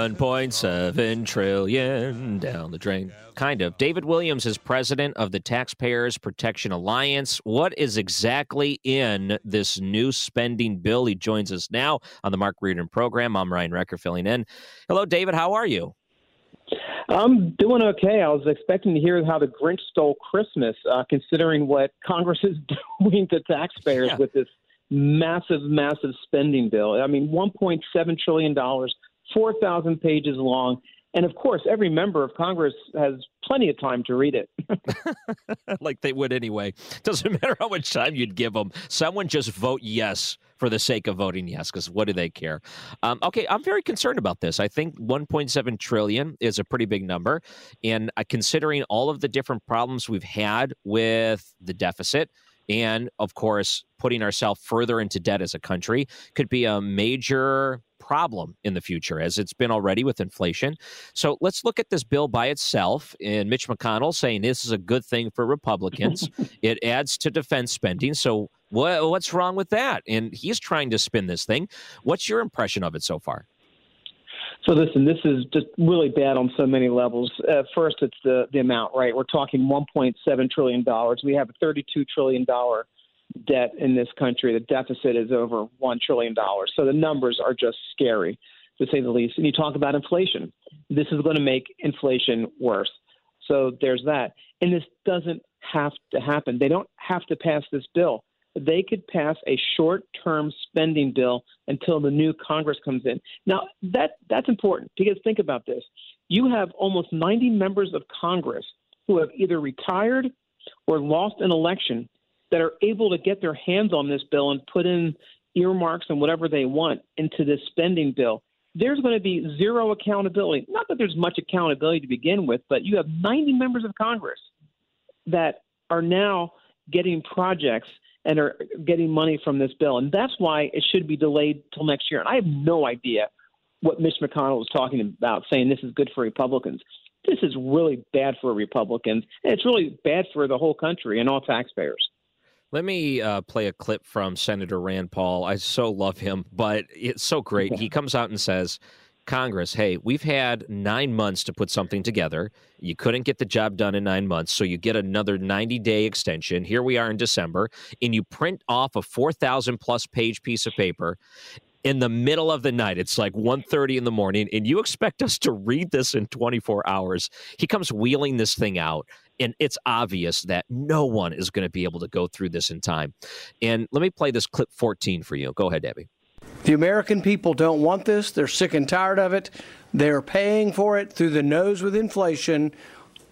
1.7 trillion down the drain. Kind of. David Williams is president of the Taxpayers Protection Alliance. What is exactly in this new spending bill? He joins us now on the Mark Reardon program. I'm Ryan Recker filling in. Hello, David. How are you? I'm doing okay. I was expecting to hear how the Grinch stole Christmas, uh, considering what Congress is doing to taxpayers Yeah. with this massive, massive spending bill. I mean, $1.7 trillion, 4,000 pages long. And of course, every member of Congress has plenty of time to read it. like they would anyway. Doesn't matter how much time you'd give them. Someone just vote yes for the sake of voting yes, because what do they care? Um, okay, I'm very concerned about this. I think 1.7 trillion is a pretty big number, and uh, considering all of the different problems we've had with the deficit. And of course, putting ourselves further into debt as a country could be a major problem in the future, as it's been already with inflation. So let's look at this bill by itself. And Mitch McConnell saying this is a good thing for Republicans. it adds to defense spending. So what, what's wrong with that? And he's trying to spin this thing. What's your impression of it so far? So listen, this is just really bad on so many levels. Uh, first, it's the the amount, right? We're talking 1.7 trillion dollars. We have a 32 trillion dollar debt in this country. The deficit is over one trillion dollars. So the numbers are just scary, to say the least. And you talk about inflation. This is going to make inflation worse. So there's that. And this doesn't have to happen. They don't have to pass this bill. They could pass a short-term spending bill until the new Congress comes in. Now that that's important because think about this: you have almost 90 members of Congress who have either retired or lost an election that are able to get their hands on this bill and put in earmarks and whatever they want into this spending bill. There's going to be zero accountability. Not that there's much accountability to begin with, but you have 90 members of Congress that are now getting projects and are getting money from this bill. And that's why it should be delayed till next year. And I have no idea what Mitch McConnell was talking about, saying this is good for Republicans. This is really bad for Republicans, and it's really bad for the whole country and all taxpayers. Let me uh, play a clip from Senator Rand Paul. I so love him, but it's so great. He comes out and says, Congress, hey, we've had nine months to put something together. You couldn't get the job done in nine months, so you get another 90 day extension. Here we are in December, and you print off a 4,000 plus page piece of paper in the middle of the night. It's like 1.30 in the morning, and you expect us to read this in 24 hours. He comes wheeling this thing out, and it's obvious that no one is going to be able to go through this in time. And let me play this clip 14 for you. Go ahead, Debbie. The American people don't want this. They're sick and tired of it. They're paying for it through the nose with inflation.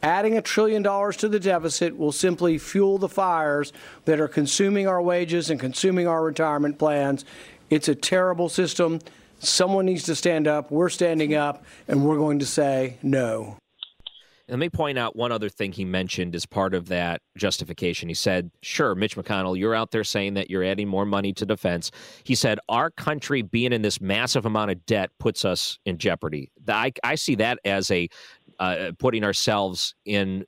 Adding a trillion dollars to the deficit will simply fuel the fires that are consuming our wages and consuming our retirement plans. It's a terrible system. Someone needs to stand up. We're standing up, and we're going to say no. Let me point out one other thing he mentioned as part of that justification. He said, Sure, Mitch McConnell, you're out there saying that you're adding more money to defense. He said, Our country being in this massive amount of debt puts us in jeopardy. I, I see that as a uh, putting ourselves in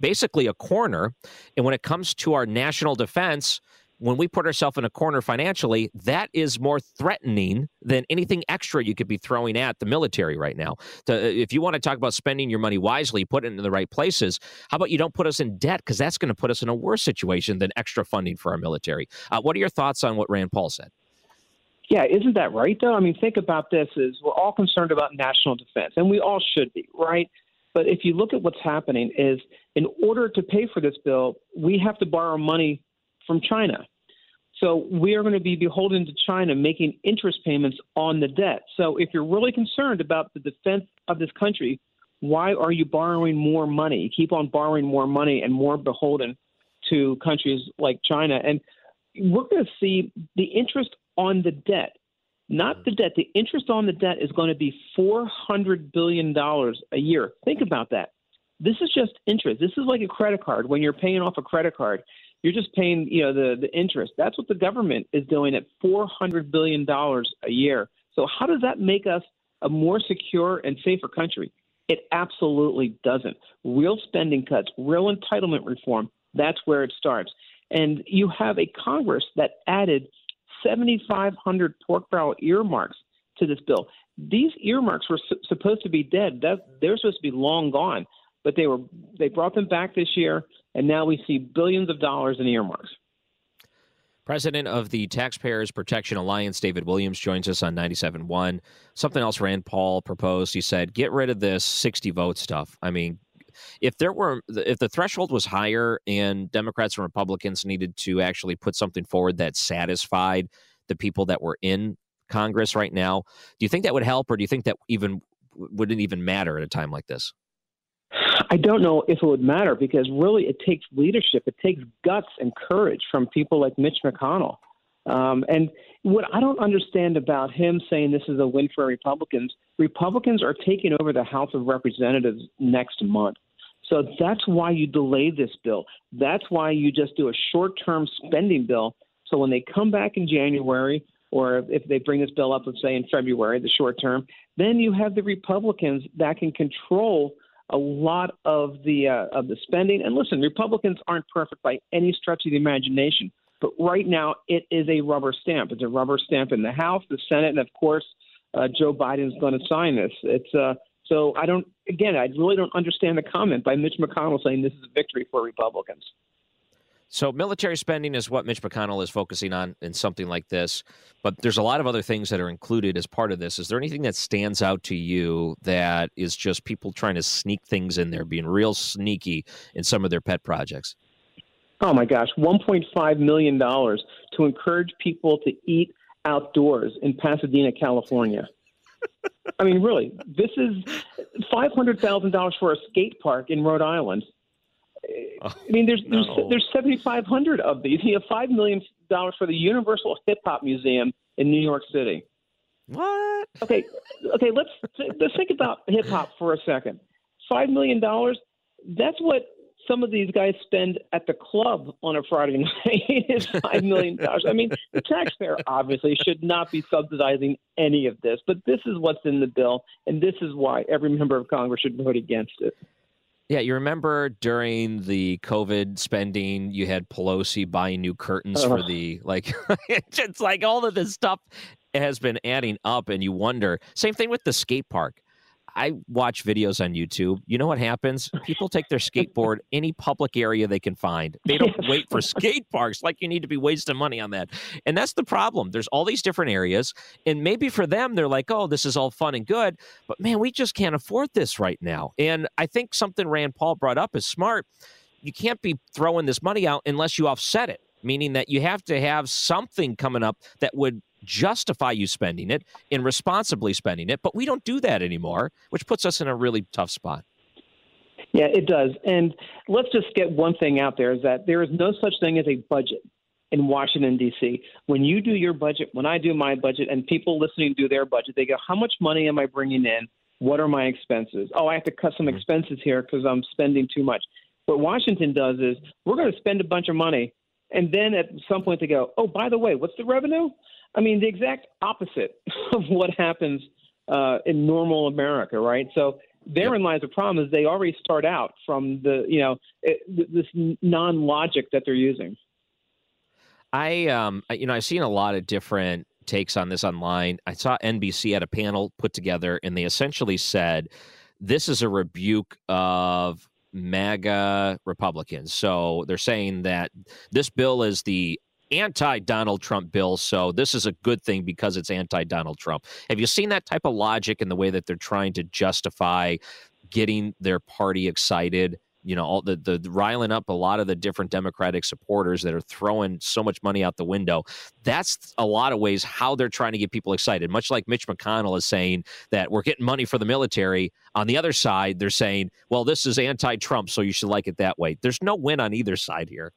basically a corner. And when it comes to our national defense, when we put ourselves in a corner financially, that is more threatening than anything extra you could be throwing at the military right now. To, if you want to talk about spending your money wisely, put it in the right places, how about you don't put us in debt? Because that's going to put us in a worse situation than extra funding for our military. Uh, what are your thoughts on what Rand Paul said? Yeah, isn't that right though? I mean, think about this: is we're all concerned about national defense, and we all should be, right? But if you look at what's happening, is in order to pay for this bill, we have to borrow money from China. So we are going to be beholden to China making interest payments on the debt. So if you're really concerned about the defense of this country, why are you borrowing more money? Keep on borrowing more money and more beholden to countries like China. And we're going to see the interest on the debt, not the debt, the interest on the debt is going to be $400 billion a year. Think about that. This is just interest. This is like a credit card. When you're paying off a credit card, you're just paying, you know, the the interest. That's what the government is doing at 400 billion dollars a year. So how does that make us a more secure and safer country? It absolutely doesn't. Real spending cuts, real entitlement reform, that's where it starts. And you have a Congress that added 7,500 pork barrel earmarks to this bill. These earmarks were su- supposed to be dead. That, they're supposed to be long gone, but they were they brought them back this year and now we see billions of dollars in earmarks. President of the Taxpayers Protection Alliance, David Williams, joins us on 97.1. Something else Rand Paul proposed. He said, get rid of this 60 vote stuff. I mean, if there were, if the threshold was higher and Democrats and Republicans needed to actually put something forward that satisfied the people that were in Congress right now, do you think that would help or do you think that even wouldn't even matter at a time like this? I don't know if it would matter because really it takes leadership, it takes guts and courage from people like Mitch McConnell. Um, and what I don't understand about him saying this is a win for Republicans, Republicans are taking over the House of Representatives next month. So that's why you delay this bill. That's why you just do a short term spending bill. So when they come back in January, or if they bring this bill up, let's say in February, the short term, then you have the Republicans that can control a lot of the uh, of the spending. And listen, Republicans aren't perfect by any stretch of the imagination, but right now it is a rubber stamp. It's a rubber stamp in the House, the Senate, and of course uh, Joe Biden's going to sign this. It's uh, so I don't. Again, I really don't understand the comment by Mitch McConnell saying this is a victory for Republicans. So, military spending is what Mitch McConnell is focusing on in something like this. But there's a lot of other things that are included as part of this. Is there anything that stands out to you that is just people trying to sneak things in there, being real sneaky in some of their pet projects? Oh my gosh, $1.5 million to encourage people to eat outdoors in Pasadena, California. I mean, really, this is $500,000 for a skate park in Rhode Island. Oh, I mean, there's no. there's there's 7,500 of these. You have five million dollars for the Universal Hip Hop Museum in New York City. What? Okay, okay. Let's let's think about hip hop for a second. Five million dollars. That's what some of these guys spend at the club on a Friday night is five million dollars. I mean, the taxpayer obviously should not be subsidizing any of this, but this is what's in the bill, and this is why every member of Congress should vote against it. Yeah, you remember during the COVID spending, you had Pelosi buying new curtains for the like. it's like all of this stuff has been adding up, and you wonder. Same thing with the skate park. I watch videos on YouTube. You know what happens? People take their skateboard any public area they can find. They don't wait for skate parks like you need to be wasting money on that. And that's the problem. There's all these different areas, and maybe for them they're like, "Oh, this is all fun and good, but man, we just can't afford this right now." And I think something Rand Paul brought up is smart. You can't be throwing this money out unless you offset it, meaning that you have to have something coming up that would justify you spending it and responsibly spending it. But we don't do that anymore, which puts us in a really tough spot. Yeah, it does. And let's just get one thing out there is that there is no such thing as a budget in Washington, D.C. When you do your budget, when I do my budget, and people listening do their budget, they go, How much money am I bringing in? What are my expenses? Oh, I have to cut some mm-hmm. expenses here because I'm spending too much. What Washington does is we're going to spend a bunch of money. And then at some point they go, Oh, by the way, what's the revenue? I mean, the exact opposite of what happens uh, in normal America, right? So therein lies the problem is they already start out from the you know it, this non logic that they're using. I um you know I've seen a lot of different takes on this online. I saw NBC had a panel put together and they essentially said this is a rebuke of MAGA Republicans. So they're saying that this bill is the anti Donald Trump bill. So this is a good thing because it's anti Donald Trump. Have you seen that type of logic in the way that they're trying to justify getting their party excited? You know, all the, the riling up a lot of the different Democratic supporters that are throwing so much money out the window. That's a lot of ways how they're trying to get people excited. Much like Mitch McConnell is saying that we're getting money for the military. On the other side, they're saying, well, this is anti Trump, so you should like it that way. There's no win on either side here.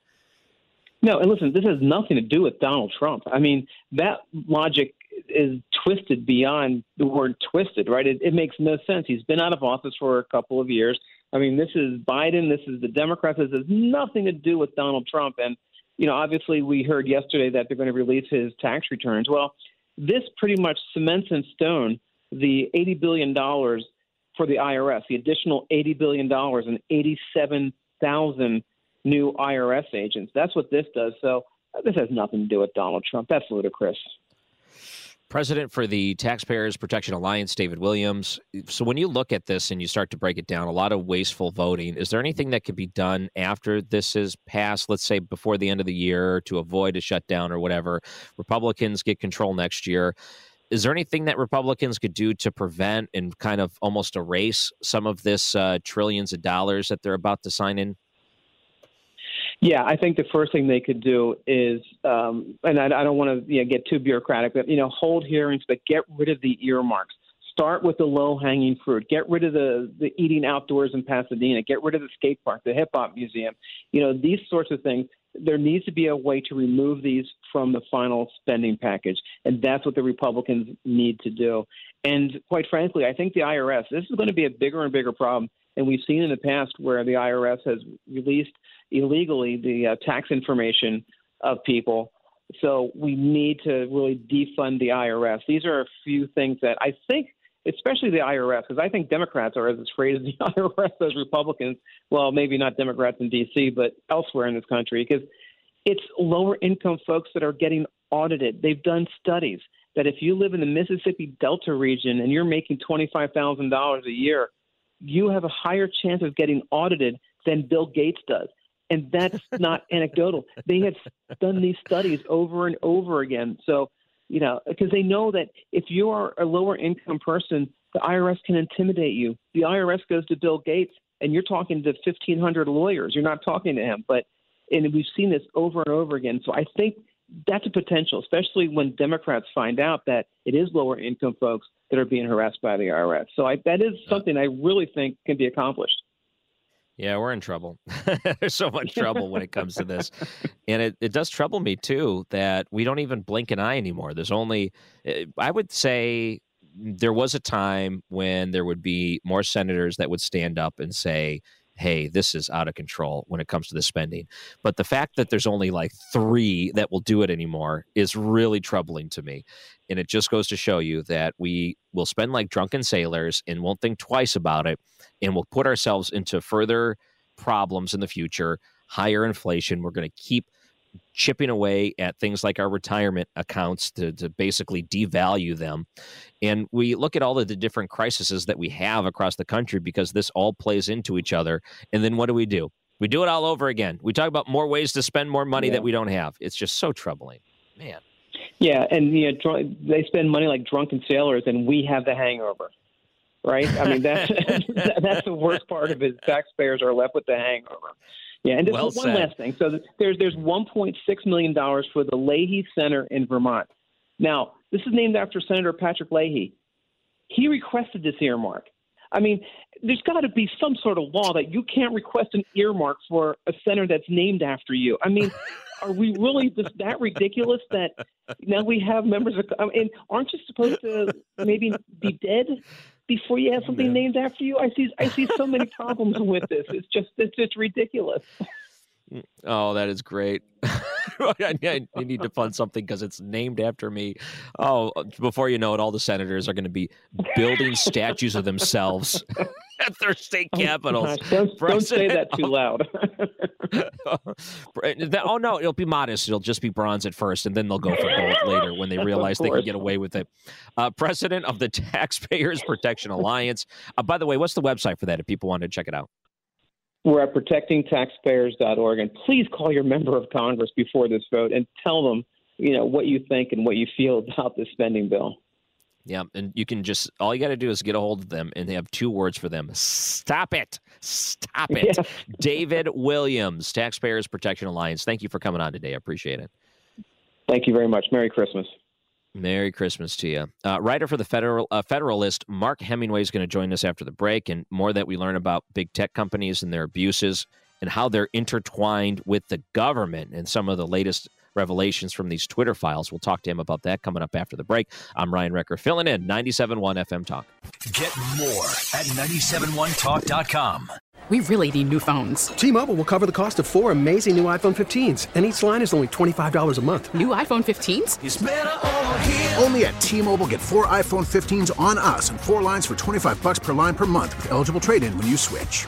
No, and listen, this has nothing to do with Donald Trump. I mean, that logic is twisted beyond the word twisted, right? It, it makes no sense. He's been out of office for a couple of years. I mean, this is Biden. This is the Democrats. This has nothing to do with Donald Trump. And, you know, obviously we heard yesterday that they're going to release his tax returns. Well, this pretty much cements in stone the $80 billion for the IRS, the additional $80 billion and 87,000 new IRS agents. That's what this does. So uh, this has nothing to do with Donald Trump. That's ludicrous. President for the Taxpayers Protection Alliance, David Williams. So, when you look at this and you start to break it down, a lot of wasteful voting. Is there anything that could be done after this is passed, let's say before the end of the year, to avoid a shutdown or whatever? Republicans get control next year. Is there anything that Republicans could do to prevent and kind of almost erase some of this uh, trillions of dollars that they're about to sign in? Yeah, I think the first thing they could do is, um, and I, I don't want to you know, get too bureaucratic, but you know, hold hearings, but get rid of the earmarks. Start with the low hanging fruit. Get rid of the the eating outdoors in Pasadena. Get rid of the skate park, the hip hop museum. You know, these sorts of things. There needs to be a way to remove these from the final spending package, and that's what the Republicans need to do. And quite frankly, I think the IRS. This is going to be a bigger and bigger problem, and we've seen in the past where the IRS has released illegally the uh, tax information of people. So we need to really defund the IRS. These are a few things that I think, especially the IRS, because I think Democrats are as afraid of the IRS as Republicans. Well, maybe not Democrats in D.C., but elsewhere in this country, because it's lower income folks that are getting audited. They've done studies that if you live in the Mississippi Delta region and you're making $25,000 a year, you have a higher chance of getting audited than Bill Gates does. And that's not anecdotal. They have done these studies over and over again. So, you know, because they know that if you are a lower income person, the IRS can intimidate you. The IRS goes to Bill Gates and you're talking to 1,500 lawyers. You're not talking to him. But, and we've seen this over and over again. So I think that's a potential, especially when Democrats find out that it is lower income folks that are being harassed by the IRS. So I, that is something I really think can be accomplished. Yeah, we're in trouble. There's so much trouble when it comes to this. And it, it does trouble me too that we don't even blink an eye anymore. There's only, eh, I would say, there was a time when there would be more senators that would stand up and say, hey, this is out of control when it comes to the spending. But the fact that there's only like three that will do it anymore is really troubling to me. And it just goes to show you that we will spend like drunken sailors and won't think twice about it and we'll put ourselves into further problems in the future, higher inflation. We're going to keep chipping away at things like our retirement accounts to, to basically devalue them. And we look at all of the different crises that we have across the country because this all plays into each other. And then what do we do? We do it all over again. We talk about more ways to spend more money yeah. that we don't have. It's just so troubling. Man. Yeah, and you know, dr- they spend money like drunken sailors, and we have the hangover, right? I mean, that's that's the worst part of it. Taxpayers are left with the hangover. Yeah, and just well one said. last thing. So there's there's 1.6 million dollars for the Leahy Center in Vermont. Now, this is named after Senator Patrick Leahy. He requested this earmark. I mean, there's got to be some sort of law that you can't request an earmark for a center that's named after you. I mean, are we really just that ridiculous that now we have members of? I mean, aren't you supposed to maybe be dead before you have something named after you. I see I see so many problems with this. It's just it's just ridiculous. Mm, oh, that is great. I need to fund something because it's named after me. Oh, before you know it, all the senators are going to be building statues of themselves at their state oh, capitals. Don't, don't say that too loud. oh no, it'll be modest. It'll just be bronze at first, and then they'll go for gold later when they realize they can get away with it. Uh, president of the Taxpayers Protection Alliance. Uh, by the way, what's the website for that if people want to check it out? We're at protectingtaxpayers.org, and please call your member of Congress before this vote and tell them, you know, what you think and what you feel about this spending bill. Yeah, and you can just all you got to do is get a hold of them, and they have two words for them: stop it, stop it. Yeah. David Williams, Taxpayers Protection Alliance. Thank you for coming on today. I appreciate it. Thank you very much. Merry Christmas. Merry Christmas to you. Uh, writer for the Federal uh, Federalist, Mark Hemingway is going to join us after the break, and more that we learn about big tech companies and their abuses and how they're intertwined with the government and some of the latest revelations from these Twitter files. We'll talk to him about that coming up after the break. I'm Ryan Recker, filling in 97.1 FM Talk. Get more at 971talk.com. We really need new phones. T-Mobile will cover the cost of four amazing new iPhone 15s, and each line is only $25 a month. New iPhone 15s? Only at T-Mobile get four iPhone 15s on us and four lines for 25 bucks per line per month with eligible trade-in when you switch.